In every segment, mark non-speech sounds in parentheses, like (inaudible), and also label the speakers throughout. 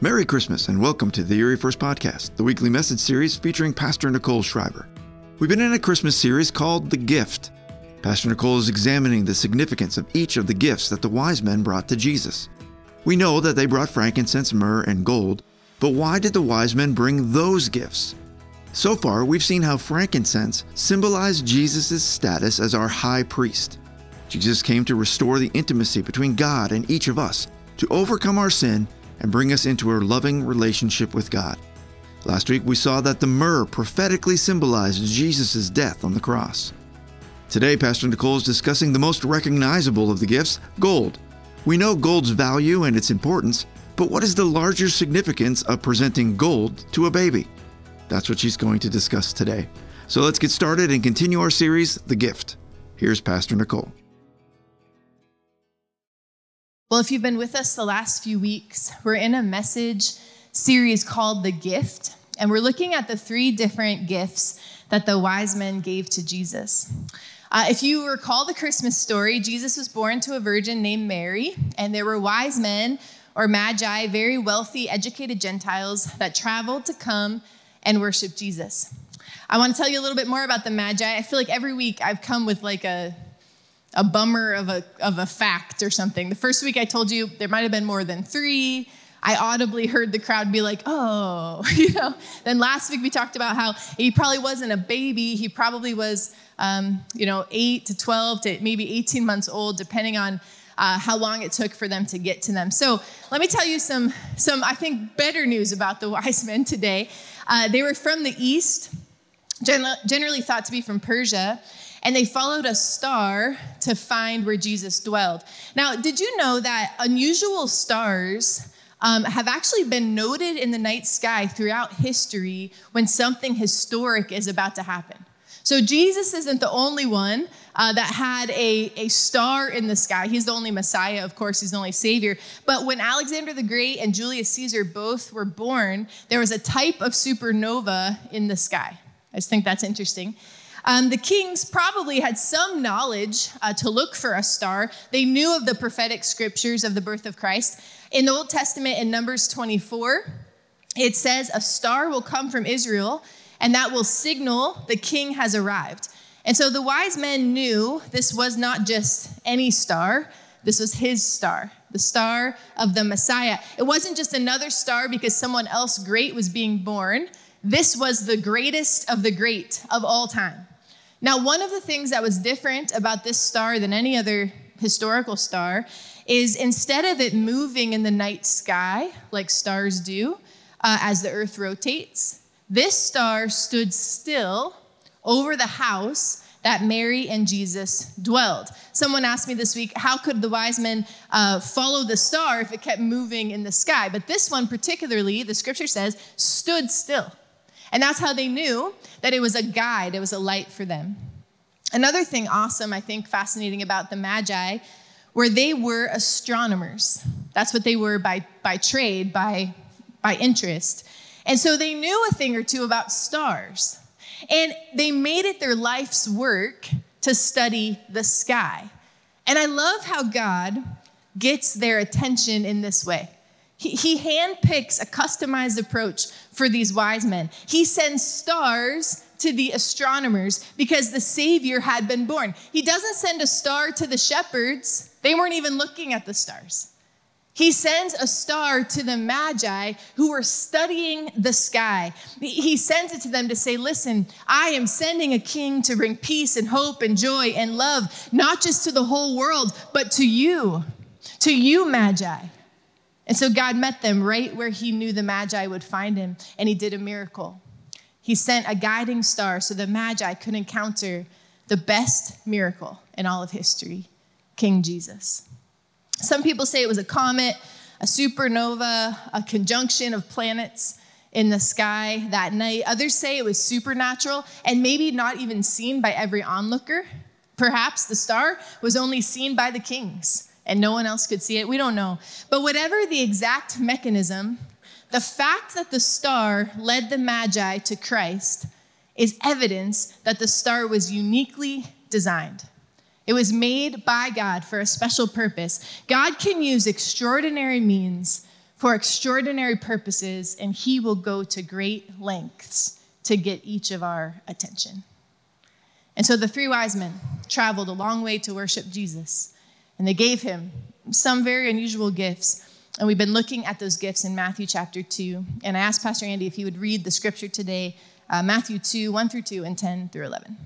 Speaker 1: Merry Christmas and welcome to the Erie First Podcast, the weekly message series featuring Pastor Nichole Schreiber. We've been in a Christmas series called The Gift. Pastor Nichole is examining the significance of each of the gifts that the wise men brought to Jesus. We know that they brought frankincense, myrrh, and gold, but why did the wise men bring those gifts? So far, we've seen how frankincense symbolized Jesus' status as our high priest. Jesus came to restore the intimacy between God and each of us, to overcome our sin and bring us into a loving relationship with God. Last week, we saw that the myrrh prophetically symbolized Jesus' death on the cross. Today, Pastor Nichole is discussing the most recognizable of the gifts gold. We know gold's value and its importance, but what is the larger significance of presenting gold to a baby? That's what she's going to discuss today. So let's get started and continue our series, The Gift. Here's Pastor Nichole.
Speaker 2: Well, if you've been with us the last few weeks, we're in a message series called The Gift, and we're looking at the three different gifts that the wise men gave to Jesus. Uh, if you recall the Christmas story, Jesus was born to a virgin named Mary, and there were wise men or magi, very wealthy, educated Gentiles that traveled to come and worship Jesus. I want to tell you a little bit more about the magi. I feel like every week I've come with like a a bummer of a, of a fact or something. The first week I told you there might have been more than three. I audibly heard the crowd be like, oh, (laughs) you know. Then last week we talked about how he probably wasn't a baby. He probably was, um, you know, eight to 12 to maybe 18 months old, depending on uh, how long it took for them to get to them. So let me tell you some, some I think, better news about the wise men today. Uh, they were from the east, generally thought to be from Persia and they followed a star to find where Jesus dwelled. Now, did you know that unusual stars um, have actually been noted in the night sky throughout history when something historic is about to happen? So, Jesus isn't the only one uh, that had a, a star in the sky. He's the only Messiah, of course, he's the only Savior. But when Alexander the Great and Julius Caesar both were born, there was a type of supernova in the sky. I just think that's interesting. Um, the kings probably had some knowledge uh, to look for a star. They knew of the prophetic scriptures of the birth of Christ. In the Old Testament, in Numbers 24, it says, A star will come from Israel, and that will signal the king has arrived. And so the wise men knew this was not just any star, this was his star, the star of the Messiah. It wasn't just another star because someone else great was being born. This was the greatest of the great of all time. Now, one of the things that was different about this star than any other historical star is instead of it moving in the night sky like stars do uh, as the earth rotates, this star stood still over the house that Mary and Jesus dwelled. Someone asked me this week, how could the wise men uh, follow the star if it kept moving in the sky? But this one, particularly, the scripture says, stood still. And that's how they knew that it was a guide, it was a light for them. Another thing awesome, I think, fascinating about the Magi, where they were astronomers. That's what they were by, by trade, by, by interest. And so they knew a thing or two about stars. And they made it their life's work to study the sky. And I love how God gets their attention in this way. He, he handpicks a customized approach for these wise men. He sends stars to the astronomers because the Savior had been born. He doesn't send a star to the shepherds, they weren't even looking at the stars. He sends a star to the Magi who were studying the sky. He sends it to them to say, Listen, I am sending a king to bring peace and hope and joy and love, not just to the whole world, but to you, to you, Magi. And so God met them right where he knew the Magi would find him, and he did a miracle. He sent a guiding star so the Magi could encounter the best miracle in all of history King Jesus. Some people say it was a comet, a supernova, a conjunction of planets in the sky that night. Others say it was supernatural and maybe not even seen by every onlooker. Perhaps the star was only seen by the kings and no one else could see it. We don't know. But whatever the exact mechanism, the fact that the star led the Magi to Christ is evidence that the star was uniquely designed. It was made by God for a special purpose. God can use extraordinary means for extraordinary purposes, and he will go to great lengths to get each of our attention. And so the three wise men traveled a long way to worship Jesus, and they gave him some very unusual gifts. And we've been looking at those gifts in Matthew chapter 2. And I asked Pastor Andy if he would read the scripture today, uh, Matthew 2, 1 through 2, and 10 through 11.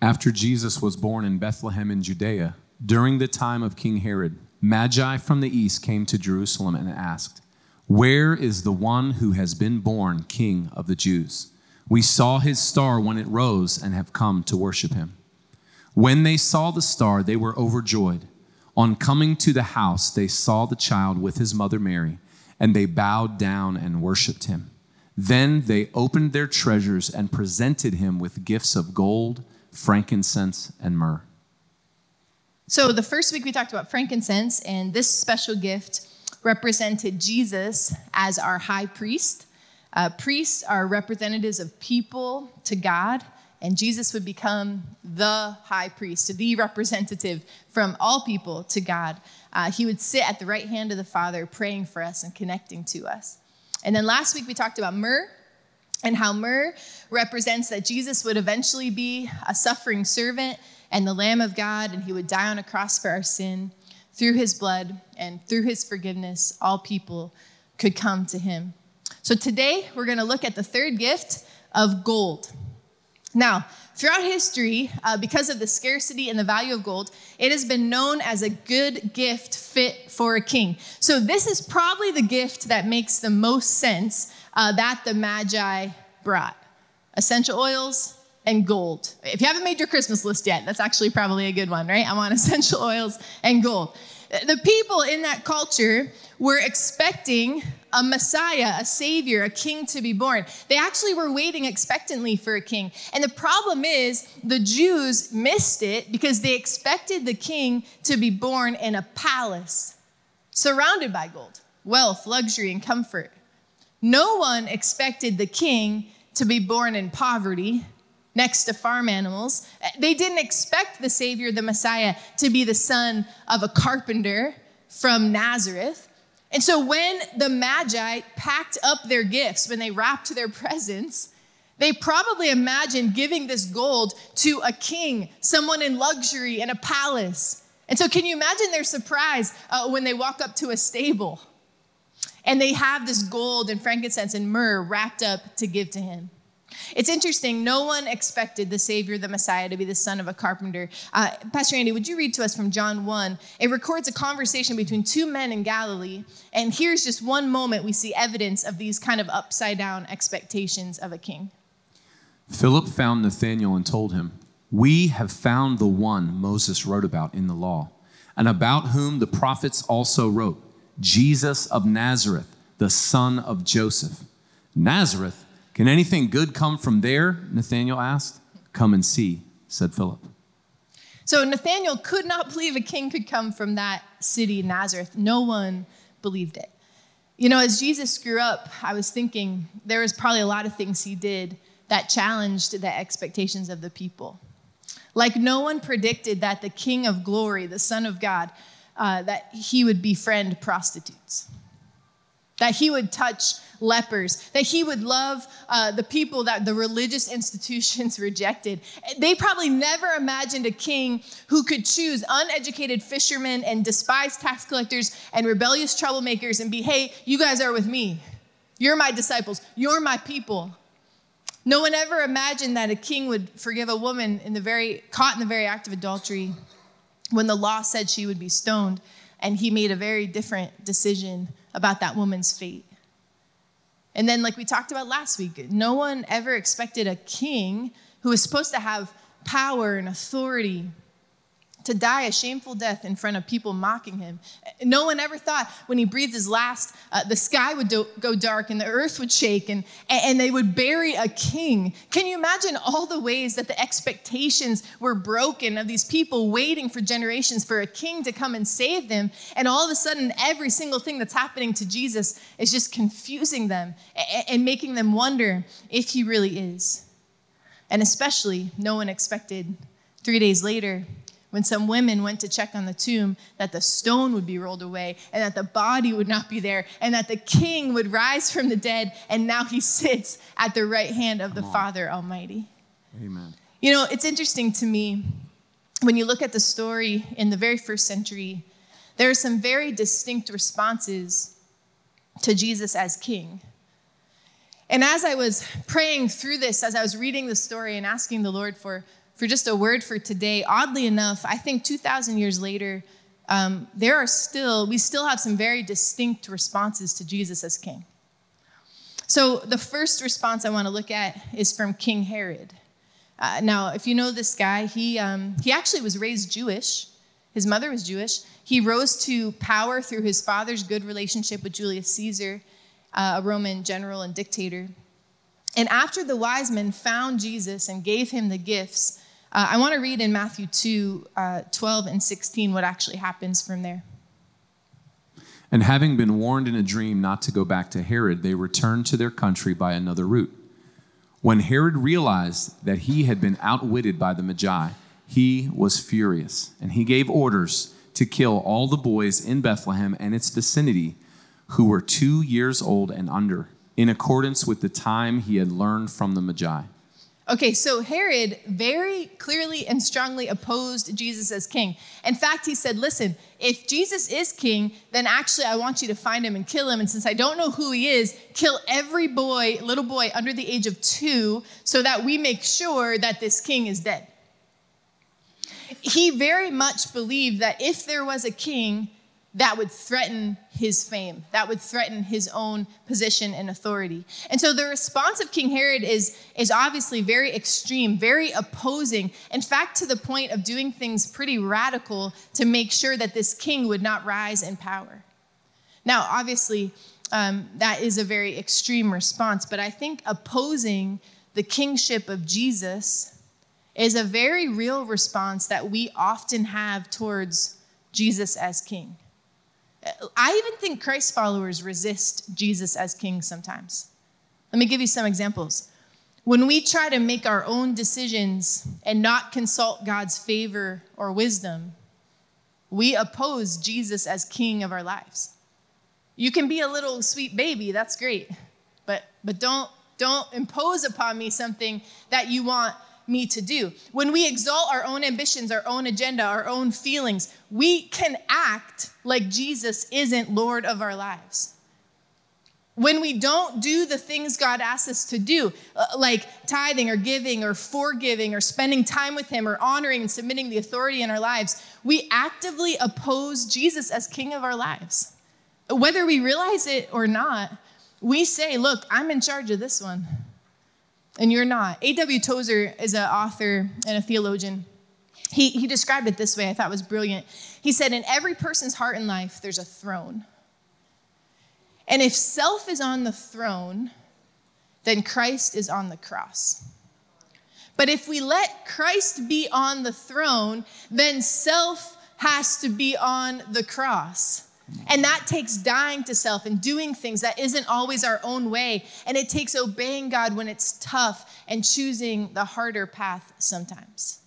Speaker 3: After Jesus was born in Bethlehem in Judea, during the time of King Herod, Magi from the east came to Jerusalem and asked, Where is the one who has been born King of the Jews? We saw his star when it rose and have come to worship him. When they saw the star, they were overjoyed. On coming to the house, they saw the child with his mother Mary, and they bowed down and worshiped him. Then they opened their treasures and presented him with gifts of gold, frankincense, and myrrh.
Speaker 2: So, the first week we talked about frankincense, and this special gift represented Jesus as our high priest. Uh, priests are representatives of people to God, and Jesus would become the high priest, the representative from all people to God. Uh, he would sit at the right hand of the Father, praying for us and connecting to us. And then last week we talked about myrrh and how myrrh represents that Jesus would eventually be a suffering servant and the Lamb of God, and he would die on a cross for our sin. Through his blood and through his forgiveness, all people could come to him. So today we're going to look at the third gift of gold. Now, throughout history, uh, because of the scarcity and the value of gold, it has been known as a good gift fit for a king. So, this is probably the gift that makes the most sense uh, that the Magi brought essential oils and gold. If you haven't made your Christmas list yet, that's actually probably a good one, right? I want (laughs) essential oils and gold. The people in that culture were expecting a Messiah, a Savior, a king to be born. They actually were waiting expectantly for a king. And the problem is, the Jews missed it because they expected the king to be born in a palace surrounded by gold, wealth, luxury, and comfort. No one expected the king to be born in poverty next to farm animals. They didn't expect the Savior, the Messiah, to be the son of a carpenter from Nazareth. And so when the Magi packed up their gifts, when they wrapped their (laughs) presents, they probably imagined giving this gold to a king, someone in luxury in a palace. And so, can you imagine their surprise uh, when they walk up to a stable and they have this gold and frankincense and myrrh wrapped up to give to him? It's interesting, no one expected the Savior, the Messiah, to be the son of a carpenter. Uh, Pastor Andy, would you read to us from John 1? It records a conversation between two men in Galilee, and here's just one moment we see evidence of these kind of upside down expectations of a king.
Speaker 3: Philip found Nathanael and told him, We have found the one Moses wrote about in the law, and about whom the prophets also wrote, Jesus of Nazareth, the son of Joseph. Nazareth can anything good come from there? Nathanael asked. Come and see, said Philip.
Speaker 2: So Nathanael could not believe a king could come from that city, Nazareth. No one believed it. You know, as Jesus grew up, I was thinking there was probably a lot of things he did that challenged the expectations of the people. Like no one predicted that the King of Glory, the Son of God, uh, that he would befriend prostitutes, that he would touch lepers, that he would love uh, the people that the religious (laughs) institutions rejected. They probably never imagined a king who could choose uneducated fishermen and despised tax collectors and rebellious troublemakers and be, hey, you guys are with me. You're my disciples. You're my people. No one ever imagined that a king would forgive a woman in the very caught in the very act of adultery when the law said she would be stoned and he made a very different decision about that woman's fate. And then, like we talked about last week, no one ever expected a king who was supposed to have power and authority to die a shameful death in front of people mocking him. No one ever thought when he breathed his last, uh, the sky would do- go dark and the earth would shake and, and they would bury a king. Can you imagine all the ways that the expectations were broken of these people waiting for generations for a king to come and save them? And all of a sudden, every single thing that's happening to Jesus is just confusing them and making them wonder if he really is. And especially, no one expected three days later when some women went to check on the tomb that the stone would be rolled away and that the body would not be there and that the king would rise from the dead and now he sits at the right hand of the Father Almighty.
Speaker 3: Amen.
Speaker 2: You know, it's interesting to me when you look at the story in the very first century, there are some very distinct responses to Jesus as king. And as I was praying through this, as I was reading the story and asking the Lord for for just a word for today. Oddly enough, I think 2,000 years later, um, there are still, we still have some very distinct responses to Jesus as king. So the first response I want to look at is from King Herod. Uh, now, if you know this guy, he, um, he actually was raised Jewish. His mother was Jewish. He rose to power through his father's good relationship with Julius Caesar, uh, a Roman general and dictator. And after the wise men found Jesus and gave him the gifts, uh, I want to read in Matthew 2 uh, 12 and 16 what actually happens from there.
Speaker 3: And having been warned in a dream not to go back to Herod, they returned to their country by another route. When Herod realized that he had been outwitted by the Magi, he was furious, and he gave orders to kill all the boys in Bethlehem and its vicinity who were two years old and under, in accordance with the time he had learned from the Magi.
Speaker 2: Okay, so Herod very clearly and strongly opposed Jesus as king. In fact, he said, Listen, if Jesus is king, then actually I want you to find him and kill him. And since I don't know who he is, kill every boy, little boy under the age of two, so that we make sure that this king is dead. He very much believed that if there was a king, that would threaten his fame, that would threaten his own position and authority. And so the response of King Herod is, is obviously very extreme, very opposing, in fact, to the point of doing things pretty radical to make sure that this king would not rise in power. Now, obviously, um, that is a very extreme response, but I think opposing the kingship of Jesus is a very real response that we often have towards Jesus as king. I even think Christ followers resist Jesus as king sometimes. Let me give you some examples. When we try to make our own decisions and not consult God's favor or wisdom, we oppose Jesus as king of our lives. You can be a little sweet baby, that's great. But but don't don't impose upon me something that you want me to do. When we exalt our own ambitions, our own agenda, our own feelings, we can act like Jesus isn't Lord of our lives. When we don't do the things God asks us to do, uh, like tithing or giving or forgiving or spending time with Him or honoring and submitting the authority in our lives, we actively oppose Jesus as King of our lives. Whether we realize it or not, we say, Look, I'm in charge of this one and you're not. A.W. Tozer is an author and a theologian. He, he described it this way, I thought it was brilliant. He said, In every person's heart and life, there's a throne. And if self is on the throne, then Christ is on the cross. But if we let Christ be on the throne, then self has to be on the cross. And that takes dying to self and doing things that isn't always our own way. And it takes obeying God when it's tough and choosing the harder path sometimes.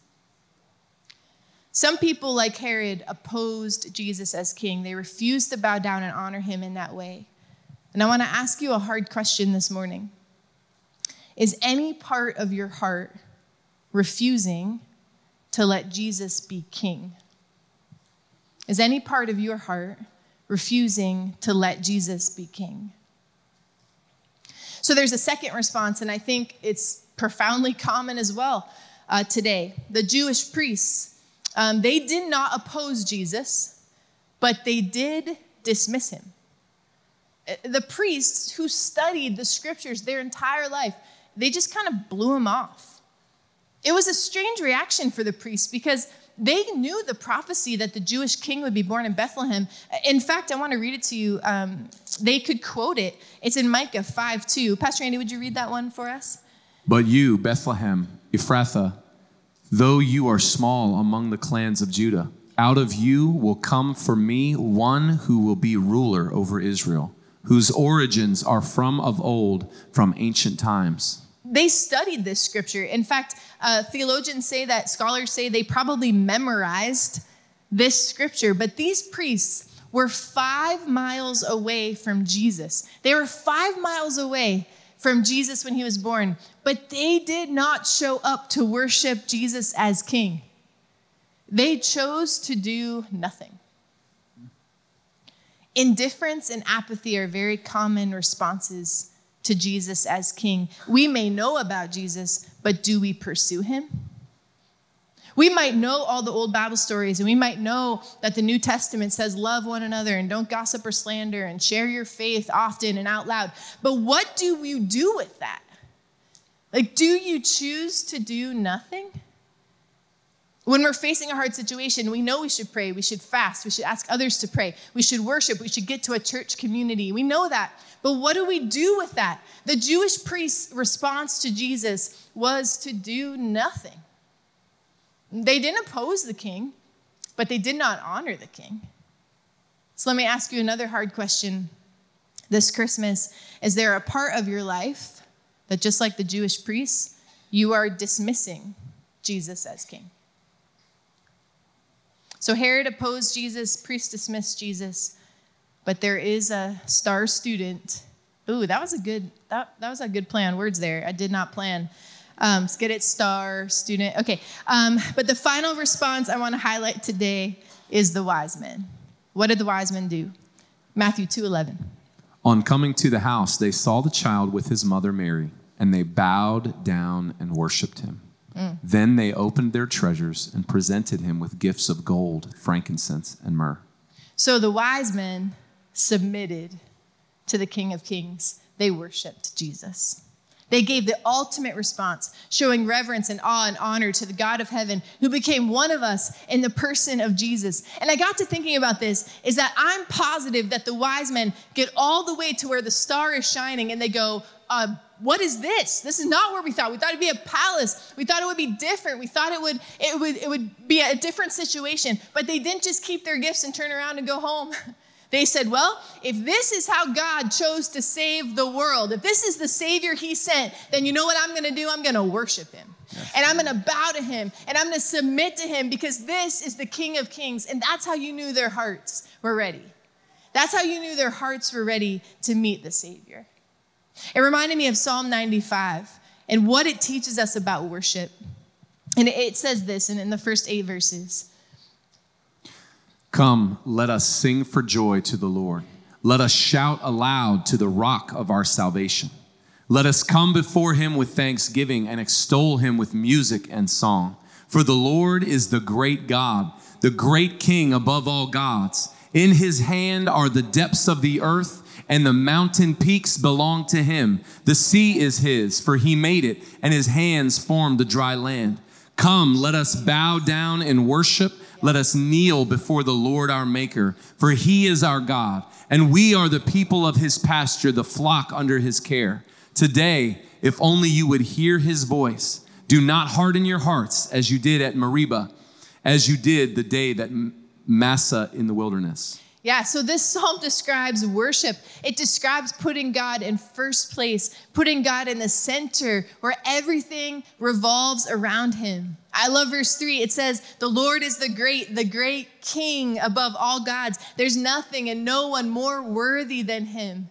Speaker 2: Some people, like Herod, opposed Jesus as king. They refused to bow down and honor him in that way. And I want to ask you a hard question this morning Is any part of your heart refusing to let Jesus be king? Is any part of your heart refusing to let Jesus be king. So there's a second response, and I think it's profoundly common as well uh, today. The Jewish priests, um, they did not oppose Jesus, but they did dismiss him. Uh, the priests who studied the scriptures their entire life, they just kind of blew him off. It was a strange reaction for the priests because they knew the prophecy that the Jewish king would be born in Bethlehem. In fact, I want to read it to you. Um, they could quote it. It's in Micah 5 2. Pastor Andy, would you read that one for us?
Speaker 3: But you, Bethlehem, Ephrathah, though you are small among the clans of Judah, out of you will come for me one who will be ruler over Israel, whose origins are from of old, from ancient times.
Speaker 2: They studied this scripture. In fact, uh, theologians say that scholars say they probably memorized this scripture, but these priests were five miles away from Jesus. They were five miles away from Jesus when he was born, but they did not show up to worship Jesus as king. They chose to do nothing. Indifference and apathy are very common responses to Jesus as king. We may know about Jesus, but do we pursue him? We might know all the old Bible stories and we might know that the New Testament says love one another and don't gossip or slander and share your faith often and out loud. But what do you do with that? Like, do you choose to do nothing? When we're facing a hard situation, we know we should pray, we should fast, we should ask others to pray, we should worship, we should get to a church community. We know that. But what do we do with that? The Jewish priest's response to Jesus was to do nothing. They didn't oppose the king, but they did not honor the king. So let me ask you another hard question this Christmas. Is there a part of your life that, just like the Jewish priests, you are dismissing Jesus as king? So Herod opposed Jesus, priests dismissed Jesus, but there is a star student. Ooh, that was a good that, that was a good play on words there. I did not plan. Um, get it, star, student. Okay. Um, but the final response I want to highlight today is the wise men. What did the wise men do? Matthew 2:11.
Speaker 3: On coming to the house, they saw the child with his mother Mary, and they bowed down and worshiped him. Mm. Then they opened their treasures and presented him with gifts of gold, frankincense, and myrrh.
Speaker 2: So the wise men submitted to the King of Kings. They worshiped Jesus. They gave the ultimate response, showing reverence and awe and honor to the God of heaven who became one of us in the person of Jesus. And I got to thinking about this is that I'm positive that the wise men get all the way to where the star is shining and they go, uh, what is this? This is not where we thought. We thought it'd be a palace. We thought it would be different. We thought it would it would it would be a different situation. But they didn't just keep their gifts and turn around and go home. (laughs) They said, Well, if this is how God chose to save the world, if this is the Savior He sent, then you know what I'm going to do? I'm going to worship Him. Yes. And I'm going to bow to Him and I'm going to submit to Him because this is the King of Kings. And that's how you knew their hearts were ready. That's how you knew their hearts were ready to meet the Savior. It reminded me of Psalm 95 and what it teaches us about worship. And it says this and in the first eight verses.
Speaker 3: Come, let us sing for joy to the Lord. Let us shout aloud to the rock of our salvation. Let us come before him with thanksgiving and extol him with music and song. For the Lord is the great God, the great King above all gods. In his hand are the depths of the earth, and the mountain peaks belong to him. The sea is his, for he made it, and his hands formed the dry land. Come, let us bow down and worship let us kneel before the Lord our Maker, for he is our God, and we are the people of his pasture, the flock under his care. Today, if only you would hear his voice, do not harden your hearts as you did at Meribah, as you did the day that Massah in the wilderness.
Speaker 2: Yeah, so this psalm describes worship. It describes putting God in first place, putting God in the center where everything revolves around him. I love verse three. It says, The Lord is the great, the great king above all gods. There's nothing and no one more worthy than him.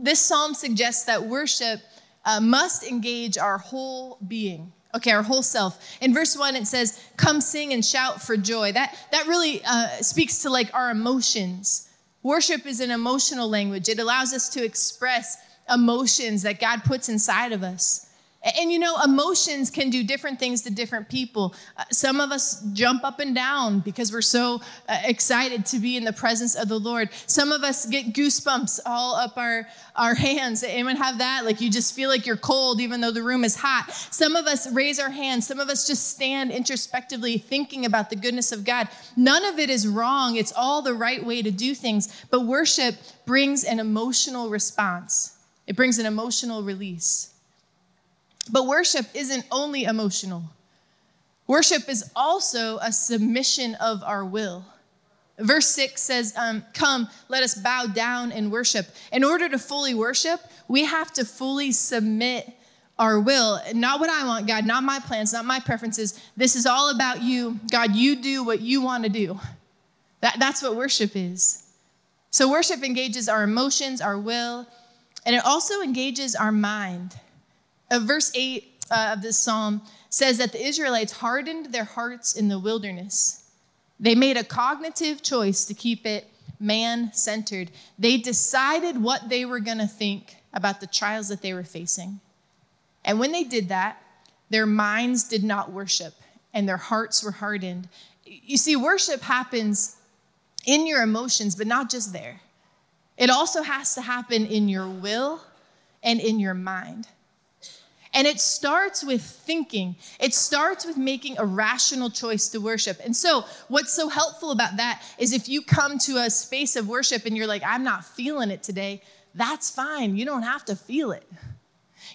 Speaker 2: This psalm suggests that worship uh, must engage our whole being. Okay, our whole self. In verse one, it says, "Come sing and shout for joy." That that really uh, speaks to like our emotions. Worship is an emotional language. It allows us to express emotions that God puts inside of us. And you know, emotions can do different things to different people. Uh, some of us jump up and down because we're so uh, excited to be in the presence of the Lord. Some of us get goosebumps all up our, our hands. Anyone have that? Like you just feel like you're cold even though the room is hot. Some of us raise our hands. Some of us just stand introspectively thinking about the goodness of God. None of it is wrong. It's all the right way to do things. But worship brings an emotional response, it brings an emotional release. But worship isn't only emotional, worship is also a submission of our will. Verse 6 says, um, Come, let us bow down and worship. In order to fully worship, we have to fully submit our will, not what I want, God, not my plans, not my preferences. This is all about you. God, you do what you want to do. That, that's what worship is. So, worship engages our emotions, our will, and it also engages our mind. Uh, verse 8 uh, of this psalm says that the Israelites hardened their hearts in the wilderness. They made a cognitive choice to keep it man centered. They decided what they were going to think about the trials that they were facing. And when they did that, their minds did not worship and their hearts were hardened. You see, worship happens in your emotions, but not just there. It also has to happen in your will and in your mind. And it starts with thinking. It starts with making a rational choice to worship. And so, what's so helpful about that is if you come to a space of worship and you're like, I'm not feeling it today, that's fine. You don't have to feel it.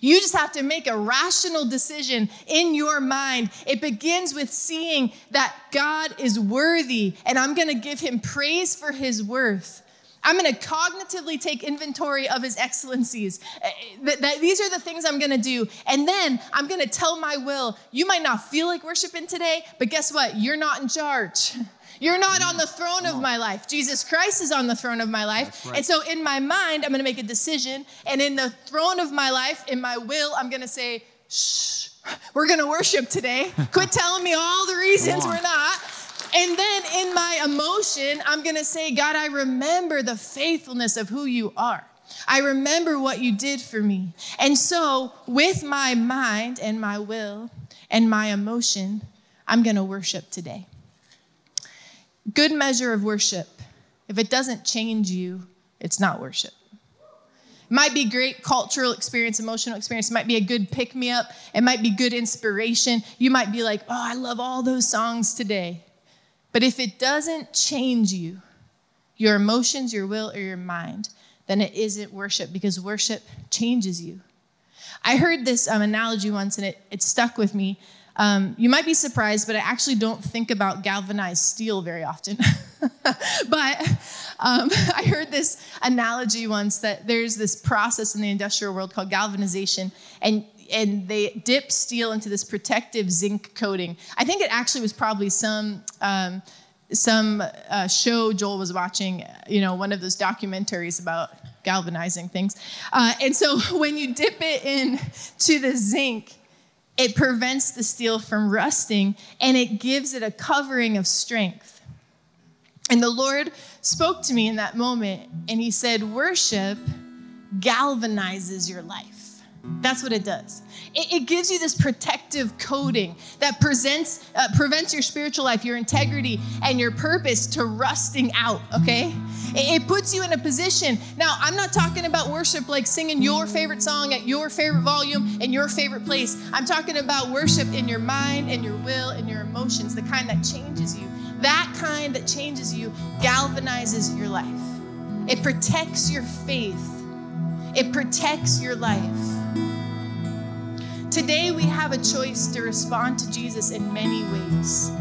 Speaker 2: You just have to make a rational decision in your mind. It begins with seeing that God is worthy, and I'm going to give him praise for his worth. I'm going to cognitively take inventory of his excellencies. Eh, eh, these are the things I'm going to do. And then I'm going to tell my will, you might not feel like worshiping today, but guess what? You're not in charge. (laughs) You're not on the throne of my life. Jesus Christ is on the throne of my life. Right. And so in my mind, I'm going to make a decision. And in the throne of my life, in my will, I'm going to say, shh, we're going to worship today. (laughs) Quit telling me all the reasons we're not. And then in my emotion, I'm going to say, God, I remember the faithfulness of who you are. I remember what you did for me. And so, with my mind and my will and my emotion, I'm going to worship today. Good measure of worship. If it doesn't change you, it's not worship. It might be great cultural experience, emotional experience. It might be a good pick me up. It might be good inspiration. You might be like, oh, I love all those songs today. But if it doesn't change you, your emotions, your will, or your mind, then it isn't worship because worship changes you. I heard this um, analogy once and it, it stuck with me. Um, you might be surprised, but I actually don't think about galvanized steel very often. (laughs) but um, (laughs) I heard this analogy once that there's this process in the industrial world called galvanization, and and they dip steel into this protective zinc coating. I think it actually was probably some. Um, some uh, show Joel was watching, you know, one of those documentaries about galvanizing things. Uh, and so (laughs) when you dip it in to the zinc, it prevents the steel from rusting and it gives it a covering of strength. And the Lord spoke to me in that moment and he said, Worship galvanizes your life. That's what it does. It, it gives you this protective coating that presents, uh, prevents your spiritual life, your integrity, and your purpose to rusting out, okay? It, it puts you in a position. Now, I'm not talking about worship like singing your favorite song at your favorite volume in your favorite place. I'm talking about worship in your mind and your will and your emotions, the kind that changes you. That kind that changes you galvanizes your life. It protects your faith. It protects your life. Today, we have a choice to respond to Jesus in many ways.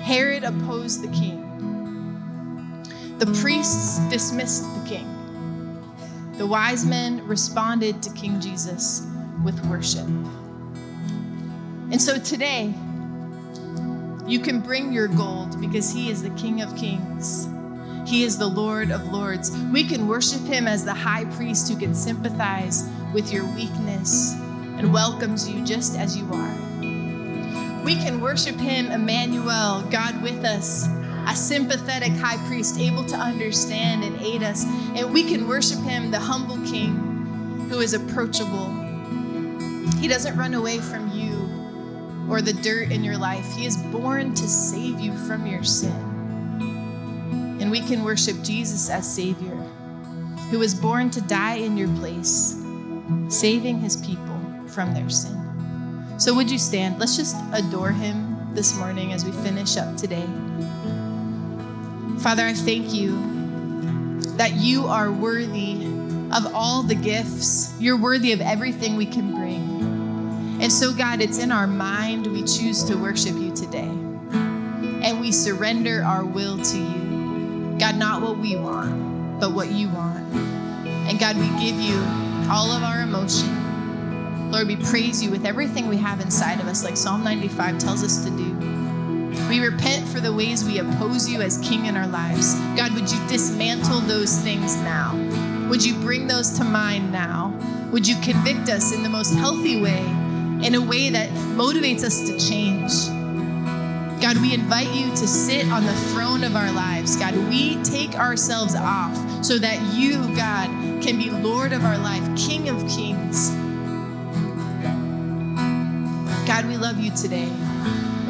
Speaker 2: Herod opposed the king, the priests dismissed the king. The wise men responded to King Jesus with worship. And so today, you can bring your gold because he is the King of Kings. He is the Lord of Lords. We can worship him as the high priest who can sympathize with your weakness and welcomes you just as you are. We can worship him, Emmanuel, God with us, a sympathetic high priest able to understand and aid us. And we can worship him, the humble king who is approachable. He doesn't run away from you or the dirt in your life. He is born to save you from your sin. And we can worship Jesus as Savior, who was born to die in your place, saving his from their sin. So, would you stand? Let's just adore him this morning as we finish up today. Father, I thank you that you are worthy of all the gifts. You're worthy of everything we can bring. And so, God, it's in our mind we choose to worship you today. And we surrender our will to you. God, not what we want, but what you want. And God, we give you all of our emotion Lord, we praise you with everything we have inside of us, like Psalm 95 tells us to do. We repent for the ways we oppose you as king in our lives. God, would you dismantle those things now? Would you bring those to mind now? Would you convict us in the most healthy way, in a way that motivates us to change? God, we invite you to sit on the throne of our lives. God, we take ourselves off so that you, God, can be Lord of our life, King of kings. God, we love you today.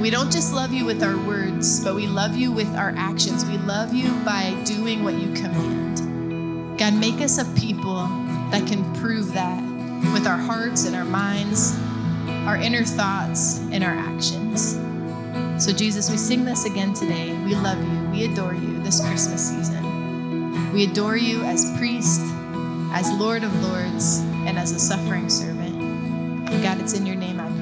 Speaker 2: We don't just love you with our words, but we love you with our actions. We love you by doing what you command. God, make us a people that can prove that with our hearts and our minds, our inner thoughts, and our actions. So, Jesus, we sing this again today. We love you. We adore you this Christmas season. We adore you as priest, as Lord of Lords, and as a suffering servant. God, it's in your name I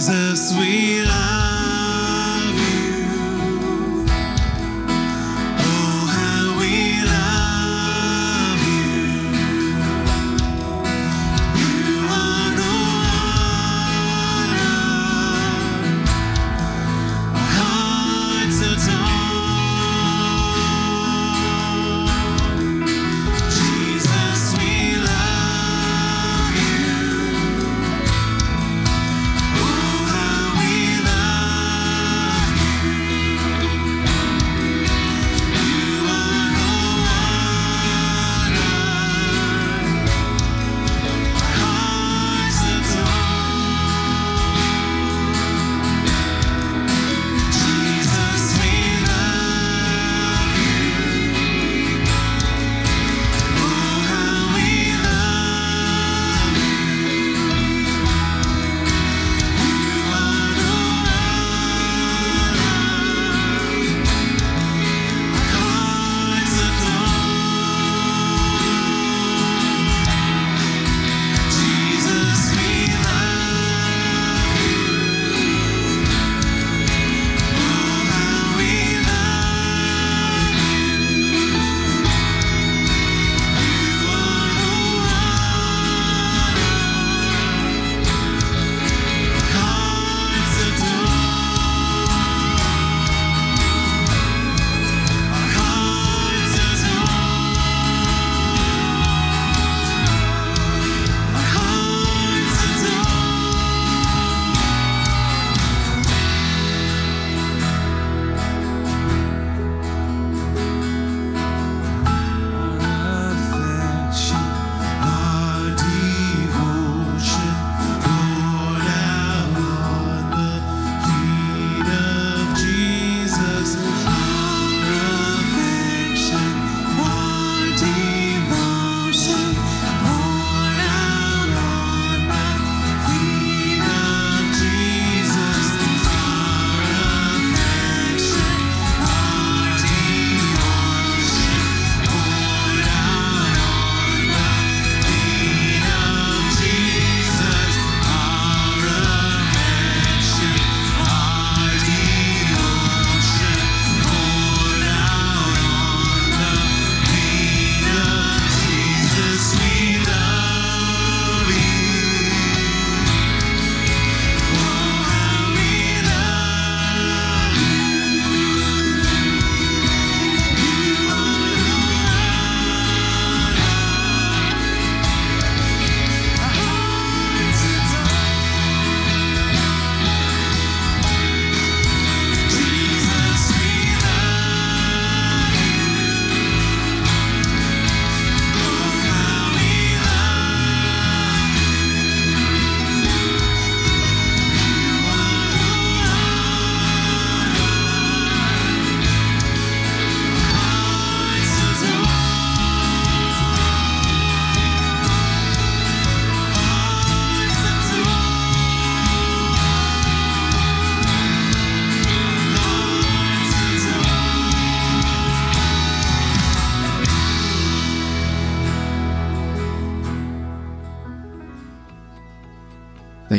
Speaker 3: Jesus, we love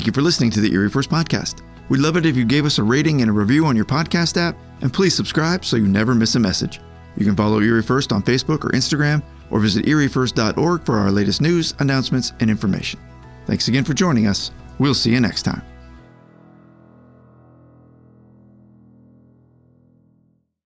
Speaker 1: Thank you for listening to the Erie First Podcast. We'd love it if you gave us a rating and a review on your podcast app, and please subscribe so you never miss a message. You can follow Erie First on Facebook or Instagram, or visit eriefirst.org for our latest news, announcements, and information. Thanks again for joining us. We'll see you next time.